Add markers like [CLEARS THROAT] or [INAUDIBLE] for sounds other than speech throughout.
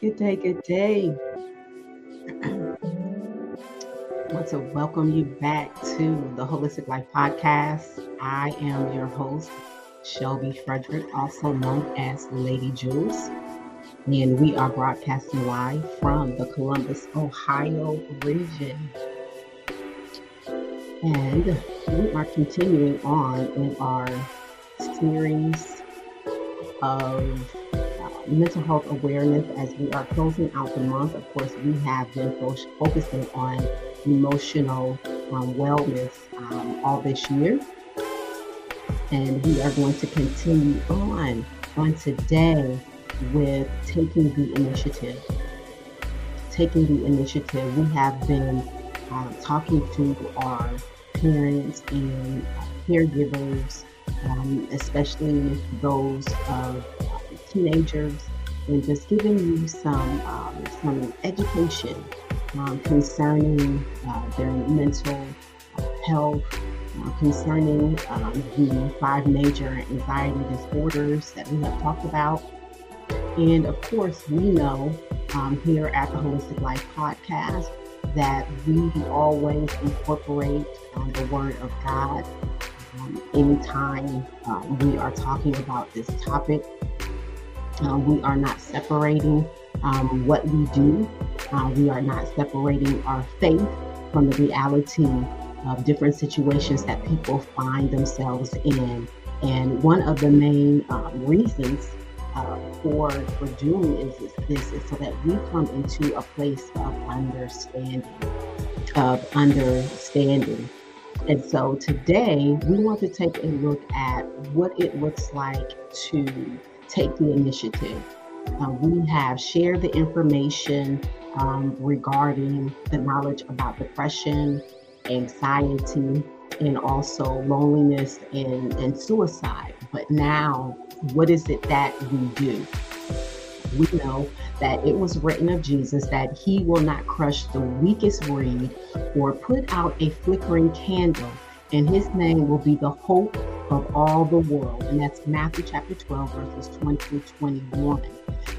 good day, good day. I want to welcome you back to the Holistic Life Podcast. I am your host, Shelby Frederick, also known as Lady Jewels. And we are broadcasting live from the Columbus, Ohio region. And we are continuing on in our series of mental health awareness as we are closing out the month. Of course, we have been fo- focusing on emotional um, wellness um, all this year. And we are going to continue on on today with taking the initiative. Taking the initiative. We have been uh, talking to our parents and caregivers, um, especially those of teenagers and just giving you some um, some education um, concerning uh, their mental health, uh, concerning um, the five major anxiety disorders that we have talked about. And of course, we know um, here at the Holistic Life Podcast that we always incorporate um, the Word of God um, anytime we are talking about this topic. Uh, we are not separating um, what we do. Uh, we are not separating our faith from the reality of different situations that people find themselves in. And one of the main um, reasons uh, for for doing is, is this is so that we come into a place of understanding, of understanding. And so today we want to take a look at what it looks like to take the initiative. Uh, we have shared the information um, regarding the knowledge about depression, anxiety, and also loneliness and, and suicide. But now, what is it that we do? We know that it was written of Jesus that he will not crush the weakest reed or put out a flickering candle, and his name will be the hope of all the world. And that's Matthew chapter 12, verses 20 to 21.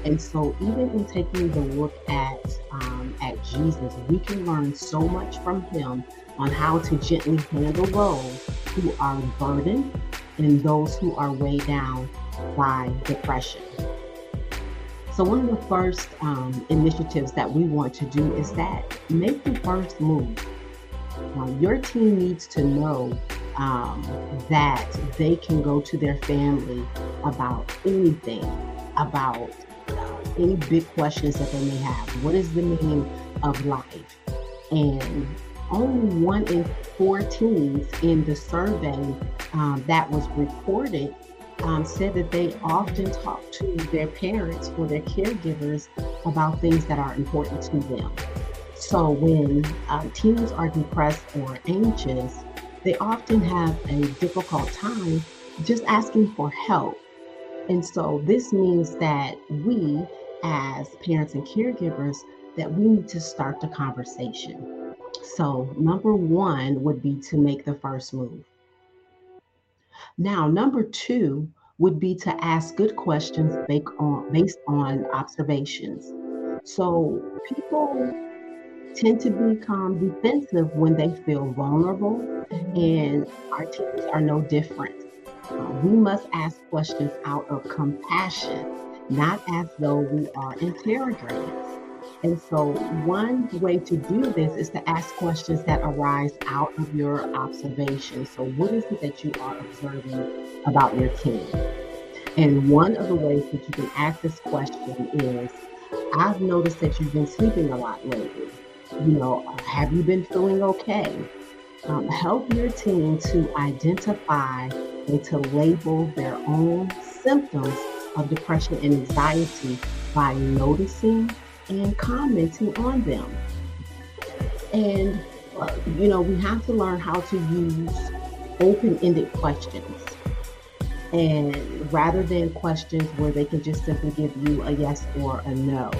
And so, even in taking the look at um, at Jesus, we can learn so much from him on how to gently handle those who are burdened and those who are weighed down by depression. So, one of the first um, initiatives that we want to do is that make the first move. Now, your team needs to know um, that they can go to their family about anything, about uh, any big questions that they may have. What is the meaning of life? And only one in four teens in the survey um, that was recorded um, said that they often talk to their parents or their caregivers about things that are important to them. So when um, teens are depressed or anxious, they often have a difficult time just asking for help. And so this means that we, as parents and caregivers, that we need to start the conversation. So, number one would be to make the first move. Now, number two would be to ask good questions based on, based on observations. So, people tend to become defensive when they feel vulnerable, and our teachers are no different. Uh, we must ask questions out of compassion, not as though we are interrogating. And so, one way to do this is to ask questions that arise out of your observation. So, what is it that you are observing about your team? And one of the ways that you can ask this question is I've noticed that you've been sleeping a lot lately. You know, have you been feeling okay? Um, help your team to identify and to label their own symptoms of depression and anxiety by noticing and commenting on them. And, uh, you know, we have to learn how to use open ended questions. And rather than questions where they can just simply give you a yes or a no.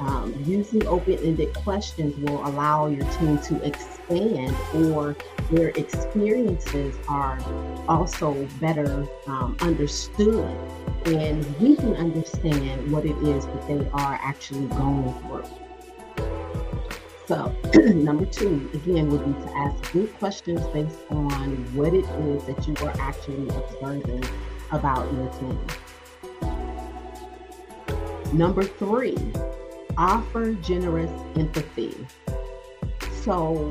Um, using open-ended questions will allow your team to expand or their experiences are also better um, understood and we can understand what it is that they are actually going through. So, [CLEARS THROAT] number two, again, would be to ask good questions based on what it is that you are actually observing about your team. Number three, offer generous empathy. So,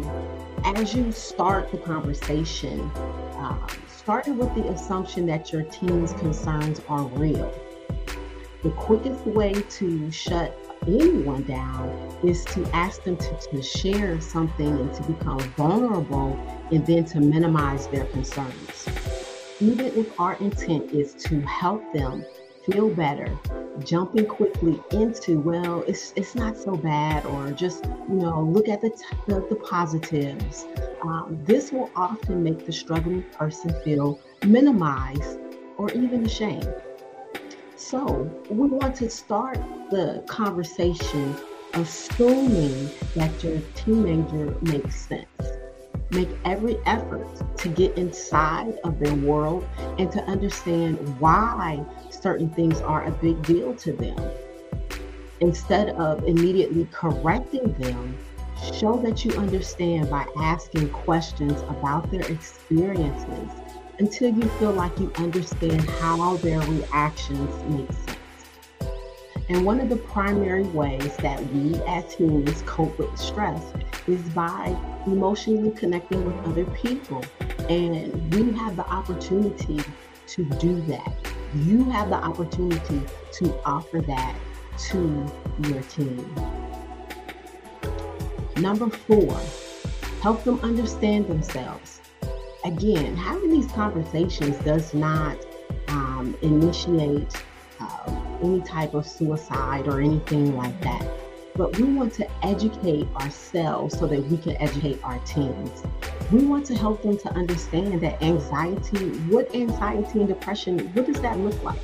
as you start the conversation, um, starting with the assumption that your team's concerns are real. The quickest way to shut anyone down is to ask them to, to share something and to become vulnerable and then to minimize their concerns. Even if our intent is to help them feel better, jumping quickly into, well, it's it's not so bad, or just you know look at the t- the, the, positives. Um, this will often make the struggling person feel minimized or even ashamed. So we want to start the conversation assuming that your teenager makes sense. Make every effort to get inside of their world and to understand why certain things are a big deal to them. Instead of immediately correcting them, show that you understand by asking questions about their experiences until you feel like you understand how their reactions make sense. And one of the primary ways that we as humans cope with stress is by emotionally connecting with other people. And we have the opportunity to do that. You have the opportunity to offer that to your team. Number four, help them understand themselves. Again, having these conversations does not um, initiate uh, any type of suicide or anything like that but we want to educate ourselves so that we can educate our teams. We want to help them to understand that anxiety, what anxiety and depression, what does that look like?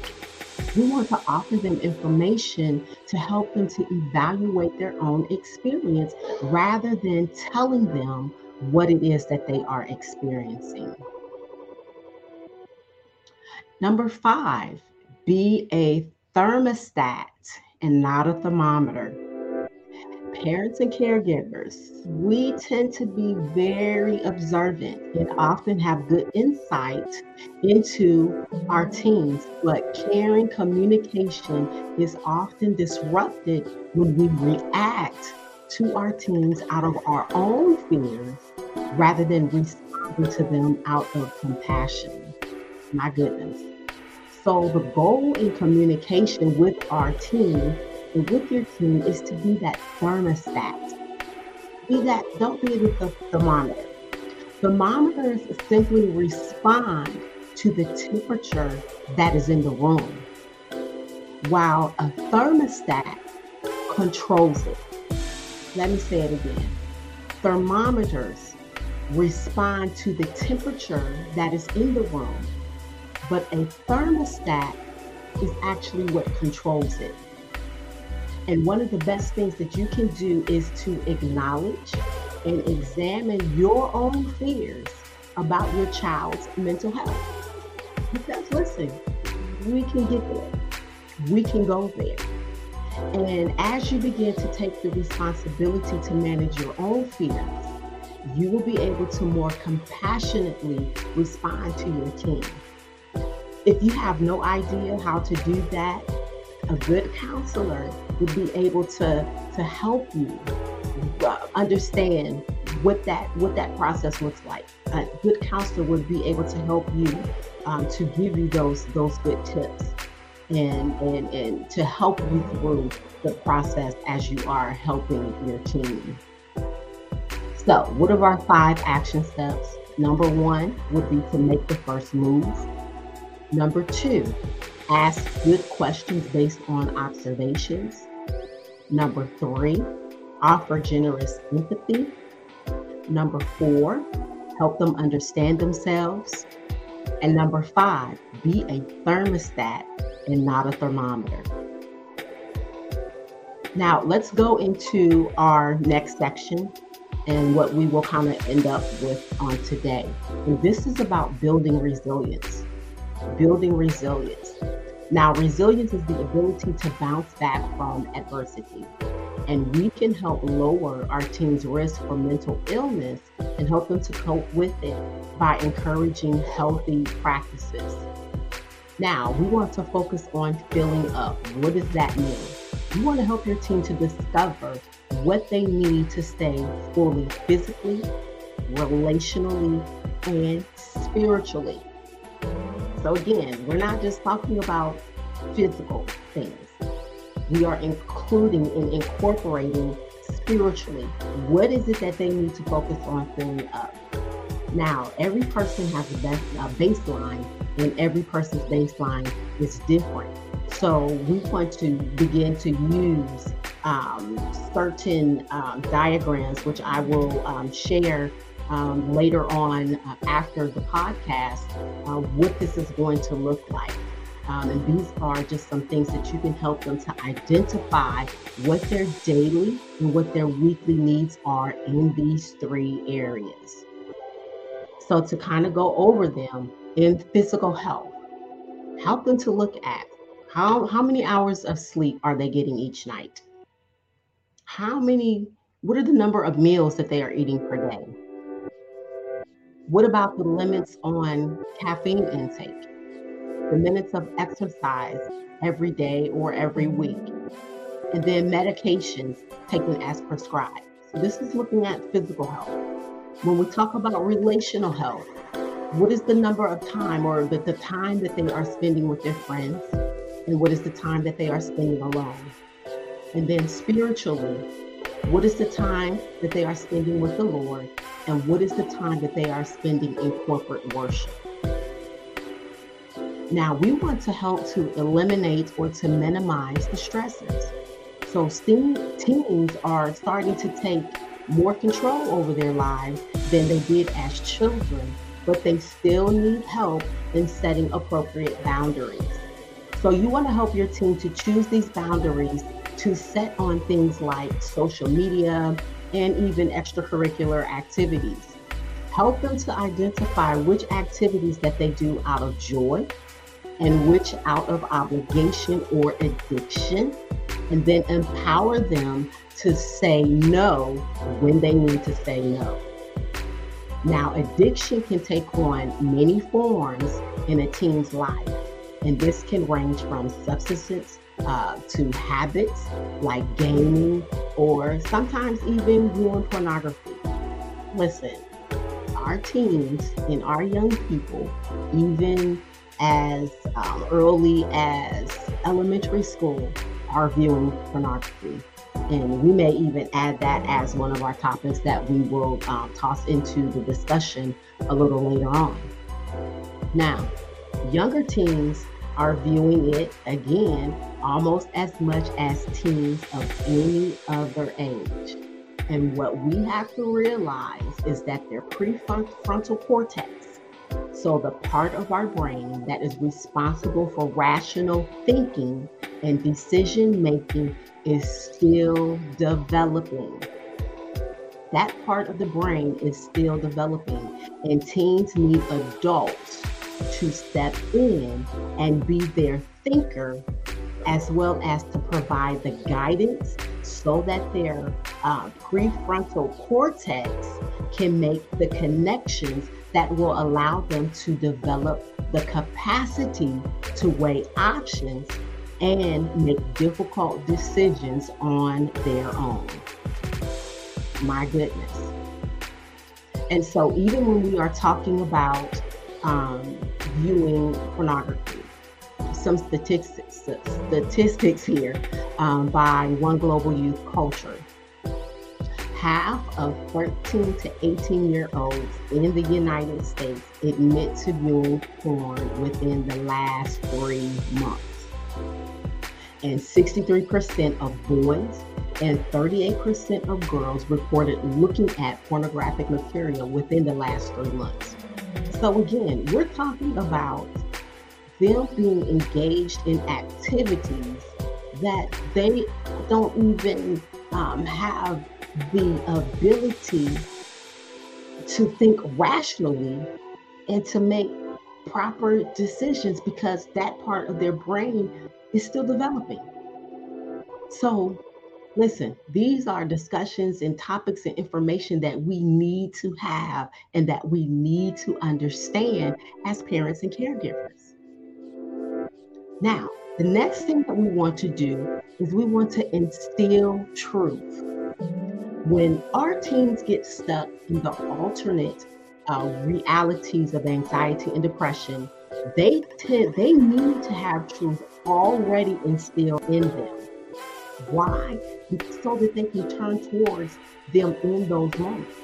We want to offer them information to help them to evaluate their own experience rather than telling them what it is that they are experiencing. Number five, be a thermostat and not a thermometer parents and caregivers, we tend to be very observant and often have good insight into our teens, but caring communication is often disrupted when we react to our teens out of our own fears rather than responding to them out of compassion. My goodness. So, the goal in communication with our team and with your team is to be that thermostat. Be that, don't be the thermometer. Thermometers simply respond to the temperature that is in the room, while a thermostat controls it. Let me say it again. Thermometers respond to the temperature that is in the room, but a thermostat is actually what controls it. And one of the best things that you can do is to acknowledge and examine your own fears about your child's mental health. Because listen, we can get there, we can go there. And as you begin to take the responsibility to manage your own fears, you will be able to more compassionately respond to your team. If you have no idea how to do that, a good counselor would be able to to help you uh, understand what that what that process looks like. A good counselor would be able to help you um, to give you those those good tips and and and to help you through the process as you are helping your team. So, what are our five action steps? Number one would be to make the first move. Number two, ask good questions based on observations. Number three, offer generous empathy. Number four, help them understand themselves. And number five, be a thermostat and not a thermometer. Now, let's go into our next section and what we will kind of end up with on today. And this is about building resilience. Building resilience. Now, resilience is the ability to bounce back from adversity. And we can help lower our team's risk for mental illness and help them to cope with it by encouraging healthy practices. Now, we want to focus on filling up. What does that mean? You want to help your team to discover what they need to stay fully physically, relationally, and spiritually. So, again, we're not just talking about physical things, we are including and incorporating spiritually. What is it that they need to focus on filling up? Now, every person has a, best, a baseline, and every person's baseline is different. So we want to begin to use um, certain um, diagrams, which I will um, share um, later on uh, after the podcast, uh, what this is going to look like. Um, and these are just some things that you can help them to identify what their daily and what their weekly needs are in these three areas. So, to kind of go over them in physical health, help them to look at how, how many hours of sleep are they getting each night? How many, what are the number of meals that they are eating per day? What about the limits on caffeine intake? The minutes of exercise every day or every week? And then medications taken as prescribed. So this is looking at physical health. When we talk about relational health, what is the number of time or the, the time that they are spending with their friends? and what is the time that they are spending alone. And then spiritually, what is the time that they are spending with the Lord, and what is the time that they are spending in corporate worship. Now, we want to help to eliminate or to minimize the stressors. So, teens are starting to take more control over their lives than they did as children, but they still need help in setting appropriate boundaries. So you want to help your team to choose these boundaries to set on things like social media and even extracurricular activities. Help them to identify which activities that they do out of joy and which out of obligation or addiction, and then empower them to say no when they need to say no. Now, addiction can take on many forms in a teen's life. And this can range from substances uh, to habits like gaming or sometimes even viewing pornography. Listen, our teens and our young people, even as um, early as elementary school, are viewing pornography. And we may even add that as one of our topics that we will um, toss into the discussion a little later on. Now, younger teens are viewing it again almost as much as teens of any other age. And what we have to realize is that their prefrontal cortex, so the part of our brain that is responsible for rational thinking and decision making, is still developing. That part of the brain is still developing, and teens need adults to step in and be their thinker as well as to provide the guidance so that their uh, prefrontal cortex can make the connections that will allow them to develop the capacity to weigh options and make difficult decisions on their own. My goodness. And so, even when we are talking about um, viewing pornography, some statistics statistics here um, by One Global Youth Culture. Half of 13 to 18 year olds in the United States admit to viewing porn within the last three months. And 63% of boys and 38% of girls reported looking at pornographic material within the last three months. So, again, we're talking about them being engaged in activities that they don't even um, have the ability to think rationally and to make proper decisions because that part of their brain is still developing. So, listen, these are discussions and topics and information that we need to have and that we need to understand as parents and caregivers. Now, the next thing that we want to do is we want to instill truth. When our teens get stuck in the alternate uh, realities of anxiety and depression, they tend, they need to have truth already instilled in them. Why? So that they can turn towards them in those moments.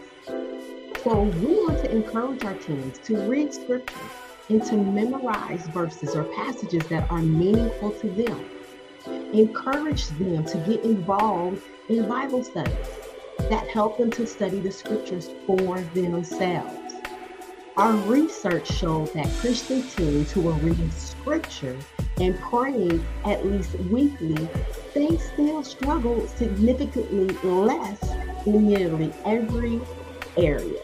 So we want to encourage our teens to read scripture and to memorize verses or passages that are meaningful to them. Encourage them to get involved in Bible studies that help them to study the scriptures for themselves. Our research shows that Christian teens who are reading scripture and praying at least weekly, they still struggle significantly less in nearly every area.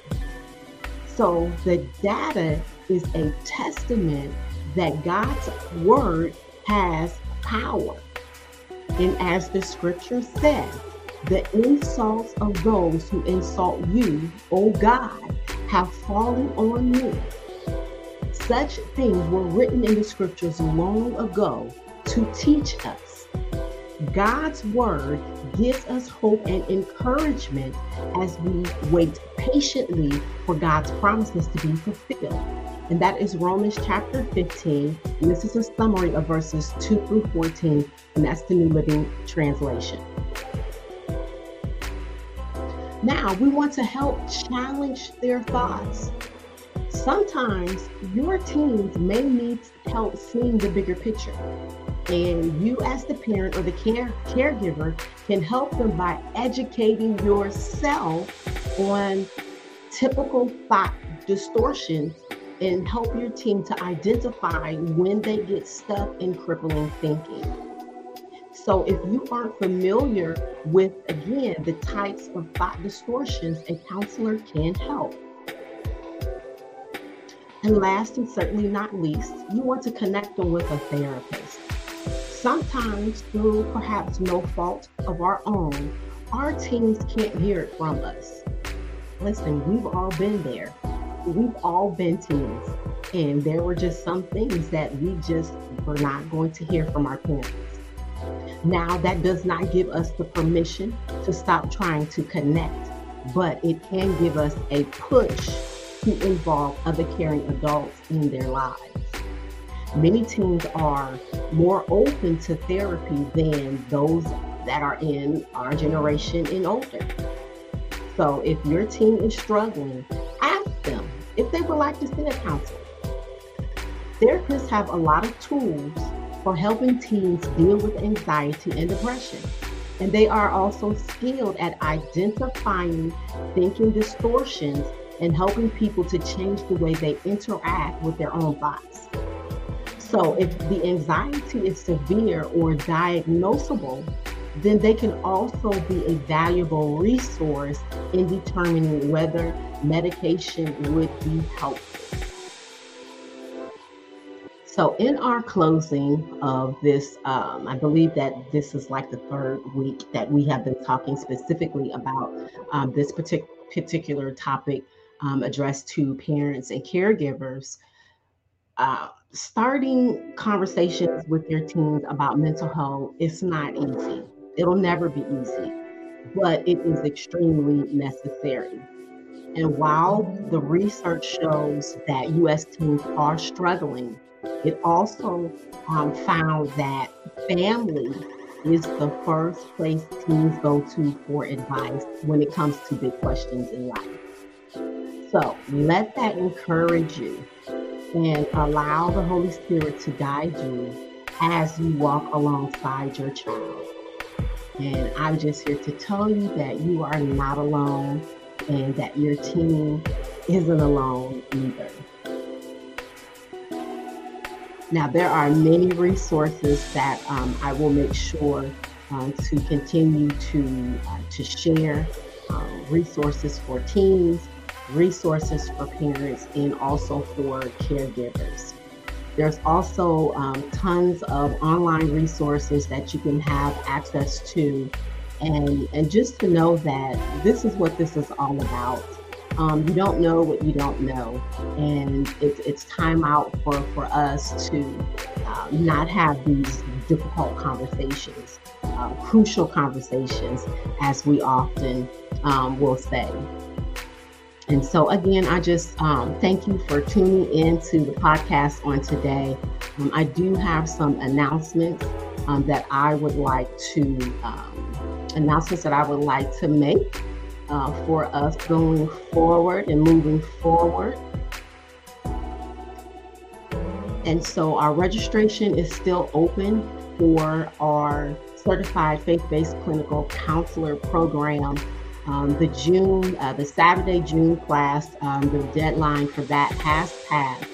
So the data is a testament that God's word has power. And as the scripture says, the insults of those who insult you, O God, have fallen on me. Such things were written in the scriptures long ago to teach us. God's word gives us hope and encouragement as we wait patiently for God's promises to be fulfilled and that is Romans chapter 15. And this is a summary of verses 2 through 14, and that's the New Living Translation. Now, we want to help challenge their thoughts. Sometimes your teens may need help seeing the bigger picture. And you, as the parent or the care, caregiver, can help them by educating yourself on typical thought distortions and help your team to identify when they get stuck in crippling thinking. So, if you aren't familiar with, again, the types of thought distortions, a counselor can help. And last and certainly not least, you want to connect them with a therapist. Sometimes, through perhaps no fault of our own, our teens can't hear it from us. Listen, we've all been there we've all been teens, and there were just some things that we just were not going to hear from our parents. Now, that does not give us the permission to stop trying to connect, but it can give us a push to involve other caring adults in their lives. Many teens are more open to therapy than those that are in our generation and older. So if your teen is struggling, ask them if they would like to see a counselor. Therapists have a lot of tools for helping teens deal with anxiety and depression. And they are also skilled at identifying thinking distortions and helping people to change the way they interact with their own thoughts. So, if the anxiety is severe or diagnosable, then they can also be a valuable resource in determining whether medication would be helpful. So, in our closing of this, um, I believe that this is like the third week that we have been talking specifically about um, this partic- particular topic um, addressed to parents and caregivers. Uh, starting conversations with your teens about mental health is not easy. It'll never be easy, but it is extremely necessary. And while the research shows that US teens are struggling, it also um, found that family is the first place teens go to for advice when it comes to big questions in life. So let that encourage you and allow the Holy Spirit to guide you as you walk alongside your child. And I'm just here to tell you that you are not alone and that your team isn't alone either. Now, there are many resources that um, I will make sure um, to continue to, uh, to share um, resources for teens, resources for parents, and also for caregivers. There's also um, tons of online resources that you can have access to. And, and just to know that this is what this is all about. Um, you don't know what you don't know. And it, it's time out for, for us to uh, not have these difficult conversations, uh, crucial conversations, as we often um, will say. And so, again, I just um, thank you for tuning in to the podcast on today. Um, I do have some announcements um, that I would like to um, announcements that I would like to make uh, for us going forward and moving forward. And so, our registration is still open for our certified faith-based clinical counselor program um, the June, uh, the Saturday June class, um, the deadline for that has passed,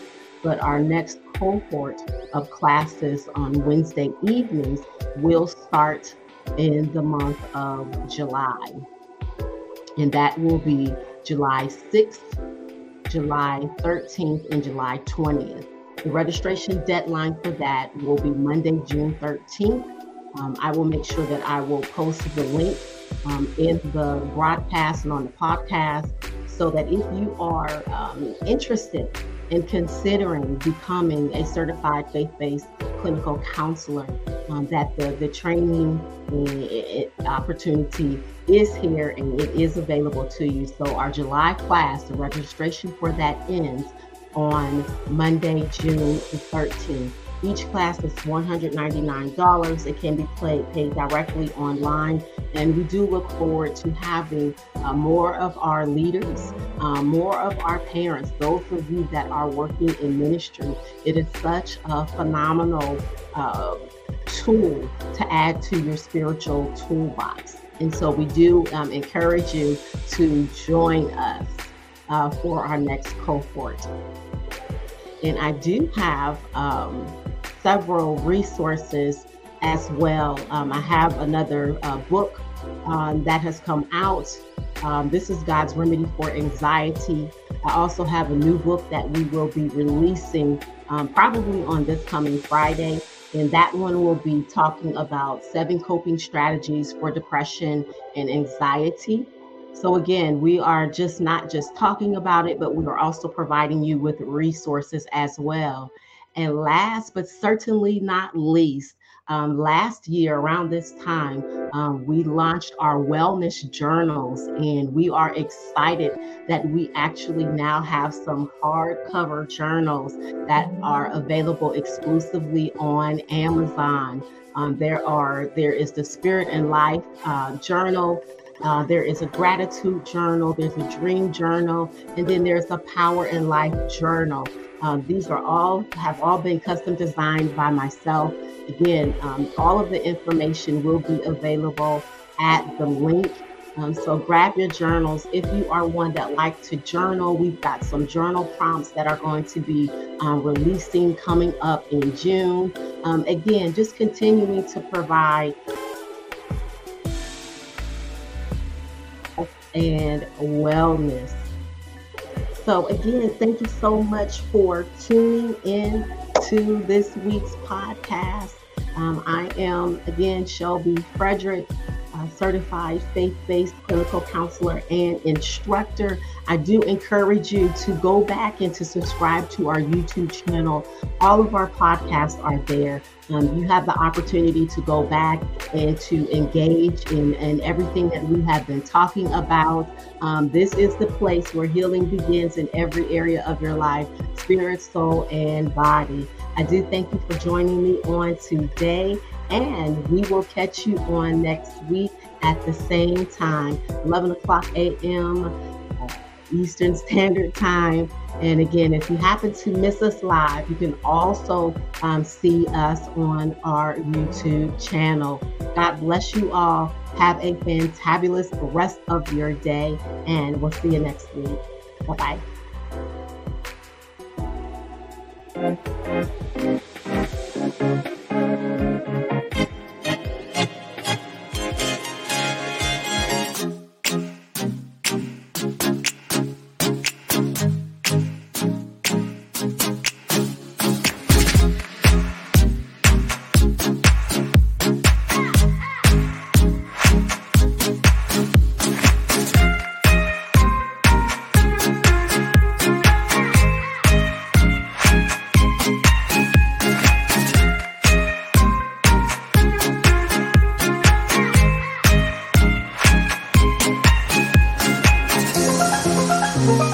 but our next cohort of classes on Wednesday evenings will start in the month of July. And that will be July 6th, July 13th, and July 20th. The registration deadline for that will be Monday, June 13th. Um, I will make sure that I will post the link um, in the broadcast and on the podcast so that if you are um, interested in considering becoming a certified faith-based clinical counselor, um, that the, the training uh, opportunity is here and it is available to you. So our July class, the registration for that ends on Monday, June the 13th. Each class is $199. It can be paid, paid directly online. And we do look forward to having uh, more of our leaders, uh, more of our parents, those of you that are working in ministry. It is such a phenomenal uh, tool to add to your spiritual toolbox. And so we do um, encourage you to join us uh, for our next cohort. And I do have um, several resources as well. Um, I have another uh, book um, that has come out. Um, this is God's Remedy for Anxiety. I also have a new book that we will be releasing um, probably on this coming Friday. And that one will be talking about seven coping strategies for depression and anxiety. So, again, we are just not just talking about it, but we are also providing you with resources as well. And last but certainly not least, um, last year around this time, um, we launched our wellness journals, and we are excited that we actually now have some hardcover journals that are available exclusively on Amazon. Um, there are there is the Spirit and Life uh, journal. Uh, there is a gratitude journal, there's a dream journal, and then there's a power and life journal. Um, these are all have all been custom designed by myself. Again, um, all of the information will be available at the link. Um, so grab your journals. If you are one that like to journal, we've got some journal prompts that are going to be um, releasing coming up in June. Um, again, just continuing to provide and wellness so, again, thank you so much for tuning in to this week's podcast. Um, I am, again, Shelby Frederick, certified faith based clinical counselor and instructor. I do encourage you to go back and to subscribe to our YouTube channel. All of our podcasts are there. Um, you have the opportunity to go back and to engage in, in everything that we have been talking about. Um, this is the place where healing begins in every area of your life spirit, soul, and body. I do thank you for joining me on today, and we will catch you on next week at the same time, 11 o'clock a.m. Uh, Eastern Standard Time. And again, if you happen to miss us live, you can also um, see us on our YouTube channel. God bless you all. Have a fantabulous rest of your day, and we'll see you next week. Bye bye.